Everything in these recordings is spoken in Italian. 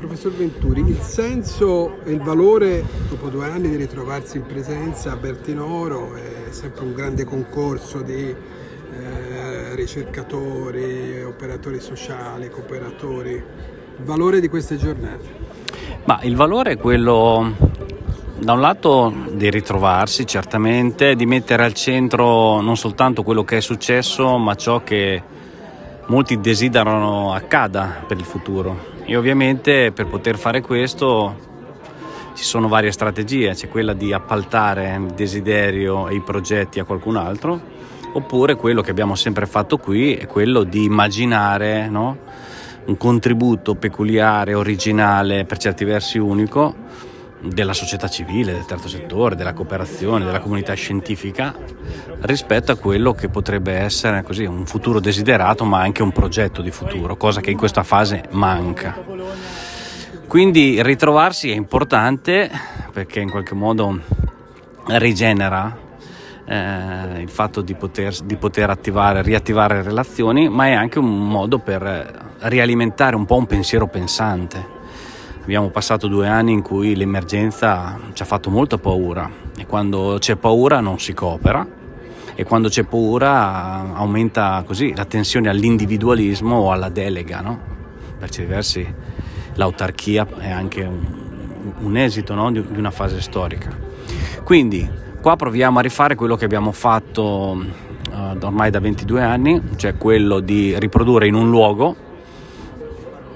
professor Venturi, il senso e il valore dopo due anni di ritrovarsi in presenza a Bertinoro è sempre un grande concorso di eh, ricercatori, operatori sociali, cooperatori. Il valore di queste giornate? Ma il valore è quello da un lato di ritrovarsi certamente, di mettere al centro non soltanto quello che è successo, ma ciò che molti desiderano accada per il futuro. E ovviamente per poter fare questo ci sono varie strategie, c'è quella di appaltare il desiderio e i progetti a qualcun altro, oppure quello che abbiamo sempre fatto qui è quello di immaginare no? un contributo peculiare, originale, per certi versi unico della società civile, del terzo settore, della cooperazione, della comunità scientifica rispetto a quello che potrebbe essere così, un futuro desiderato ma anche un progetto di futuro, cosa che in questa fase manca. Quindi ritrovarsi è importante perché in qualche modo rigenera eh, il fatto di poter, di poter attivare, riattivare relazioni, ma è anche un modo per rialimentare un po' un pensiero pensante Abbiamo passato due anni in cui l'emergenza ci ha fatto molta paura e quando c'è paura non si coopera e quando c'è paura aumenta così la tensione all'individualismo o alla delega. No? Per certi versi l'autarchia è anche un, un esito no? di, di una fase storica. Quindi qua proviamo a rifare quello che abbiamo fatto uh, ormai da 22 anni, cioè quello di riprodurre in un luogo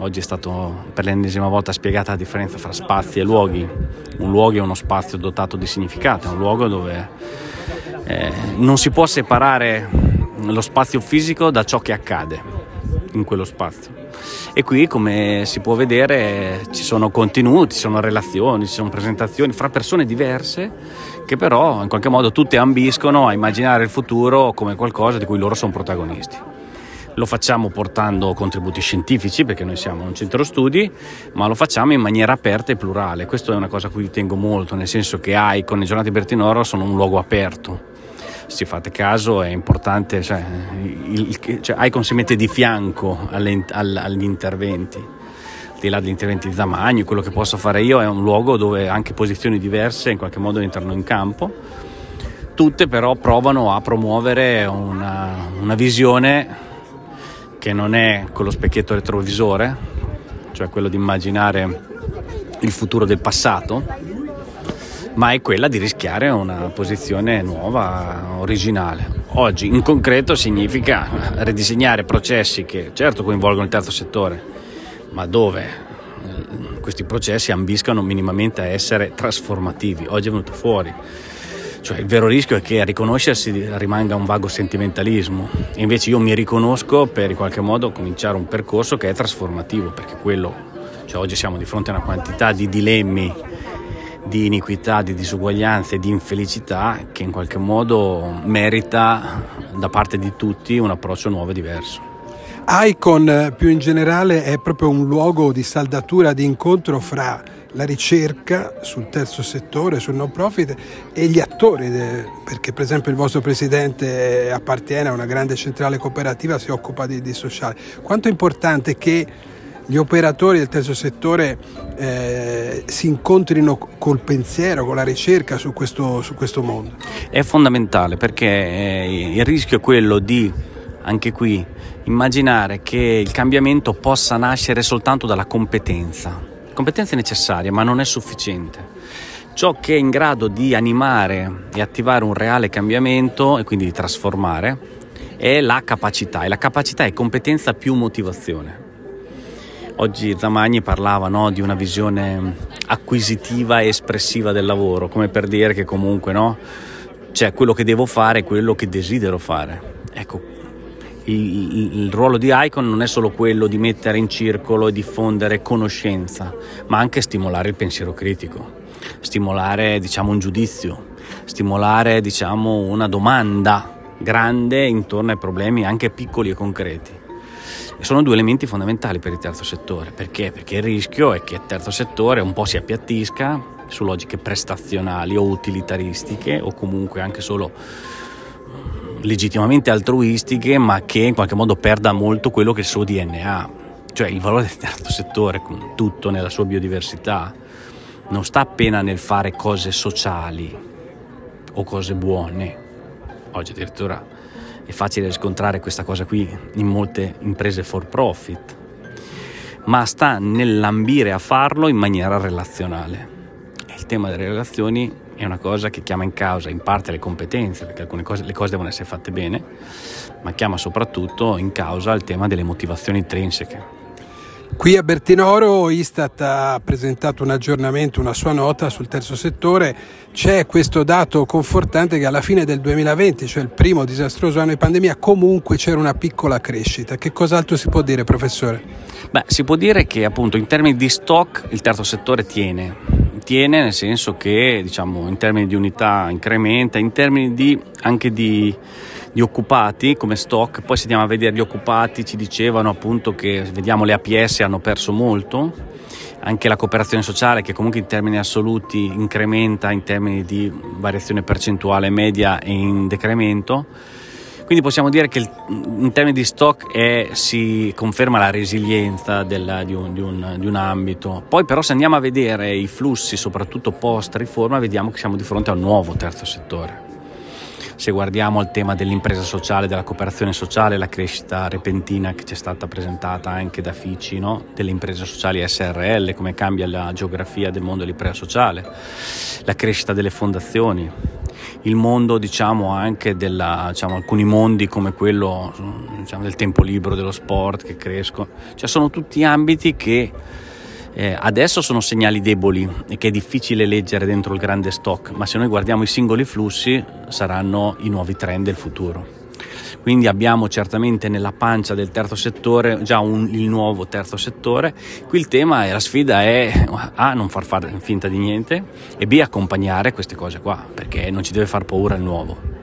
Oggi è stato per l'ennesima volta spiegata la differenza tra spazi e luoghi. Un luogo è uno spazio dotato di significato, è un luogo dove eh, non si può separare lo spazio fisico da ciò che accade in quello spazio. E qui, come si può vedere, ci sono contenuti, ci sono relazioni, ci sono presentazioni fra persone diverse che però in qualche modo tutte ambiscono a immaginare il futuro come qualcosa di cui loro sono protagonisti. Lo facciamo portando contributi scientifici perché noi siamo un centro studi, ma lo facciamo in maniera aperta e plurale. Questo è una cosa a cui tengo molto, nel senso che Icon e Giornate Bertinoro sono un luogo aperto. Se fate caso è importante, cioè, il, cioè Icon si mette di fianco alle, agli interventi al di là degli interventi di Zamagno, quello che posso fare io è un luogo dove anche posizioni diverse in qualche modo entrano in campo. Tutte però provano a promuovere una, una visione che non è con lo specchietto retrovisore, cioè quello di immaginare il futuro del passato, ma è quella di rischiare una posizione nuova, originale. Oggi in concreto significa ridisegnare processi che certo coinvolgono il terzo settore, ma dove eh, questi processi ambiscano minimamente a essere trasformativi. Oggi è venuto fuori cioè, il vero rischio è che a riconoscersi rimanga un vago sentimentalismo. invece io mi riconosco per in qualche modo cominciare un percorso che è trasformativo, perché quello, cioè oggi siamo di fronte a una quantità di dilemmi, di iniquità, di disuguaglianze, di infelicità che in qualche modo merita da parte di tutti un approccio nuovo e diverso. Icon più in generale è proprio un luogo di saldatura, di incontro fra la ricerca sul terzo settore, sul non profit e gli attori, perché per esempio il vostro presidente appartiene a una grande centrale cooperativa, si occupa di, di sociale. Quanto è importante che gli operatori del terzo settore eh, si incontrino col pensiero, con la ricerca su questo, su questo mondo? È fondamentale perché eh, il rischio è quello di, anche qui, immaginare che il cambiamento possa nascere soltanto dalla competenza competenza è necessaria, ma non è sufficiente. Ciò che è in grado di animare e attivare un reale cambiamento e quindi di trasformare è la capacità e la capacità è competenza più motivazione. Oggi Zamagni parlava no, di una visione acquisitiva e espressiva del lavoro, come per dire che comunque no, cioè quello che devo fare è quello che desidero fare. Ecco, il, il, ruolo di Icon non è solo quello di mettere in circolo e diffondere conoscenza, ma anche stimolare il pensiero critico, stimolare diciamo, un giudizio, stimolare diciamo, una domanda grande intorno ai problemi anche piccoli e concreti. E sono due elementi fondamentali per il terzo settore. Perché? Perché il rischio è che il terzo settore un po' si appiattisca su logiche prestazionali o utilitaristiche o comunque anche solo legittimamente altruistiche, ma che in qualche modo perda molto quello che è il suo DNA. cioè il valore del terzo settore, con tutto nella sua biodiversità, non sta appena nel fare cose sociali o cose buone. Oggi addirittura è facile riscontrare questa cosa qui in molte imprese for profit, ma sta nell'ambire a farlo in maniera relazionale. Il tema delle relazioni è una cosa che chiama in causa in parte le competenze, perché alcune cose, le cose devono essere fatte bene, ma chiama soprattutto in causa il tema delle motivazioni intrinseche. Qui a Bertinoro Istat ha presentato un aggiornamento, una sua nota sul terzo settore. C'è questo dato confortante che alla fine del 2020, cioè il primo disastroso anno di pandemia, comunque c'era una piccola crescita. Che cos'altro si può dire, professore? Beh, si può dire che appunto in termini di stock il terzo settore tiene, tiene nel senso che diciamo in termini di unità incrementa, in termini di, anche di di occupati come stock, poi se andiamo a vedere gli occupati ci dicevano appunto che vediamo le APS hanno perso molto, anche la cooperazione sociale che comunque in termini assoluti incrementa in termini di variazione percentuale media e in decremento. Quindi possiamo dire che in termini di stock è, si conferma la resilienza del, di, un, di, un, di, un, ambito. Poi però se andiamo a vedere i flussi, soprattutto post riforma, vediamo che siamo di fronte a un nuovo terzo settore se guardiamo il tema dell'impresa sociale, della cooperazione sociale, la crescita repentina che ci è stata presentata anche da Fici, no? delle imprese sociali SRL, come cambia la geografia del mondo dell'impresa sociale, la crescita delle fondazioni, il mondo diciamo anche della, diciamo, alcuni mondi come quello diciamo, del tempo libero, dello sport che crescono, cioè sono tutti ambiti che eh, adesso sono segnali deboli e che è difficile leggere dentro il grande stock, ma se noi guardiamo i singoli flussi saranno i nuovi trend del futuro. Quindi abbiamo certamente nella pancia del terzo settore già un, il nuovo terzo settore. Qui il tema e la sfida è A, non far fare finta di niente e B, accompagnare queste cose qua, perché non ci deve far paura il nuovo.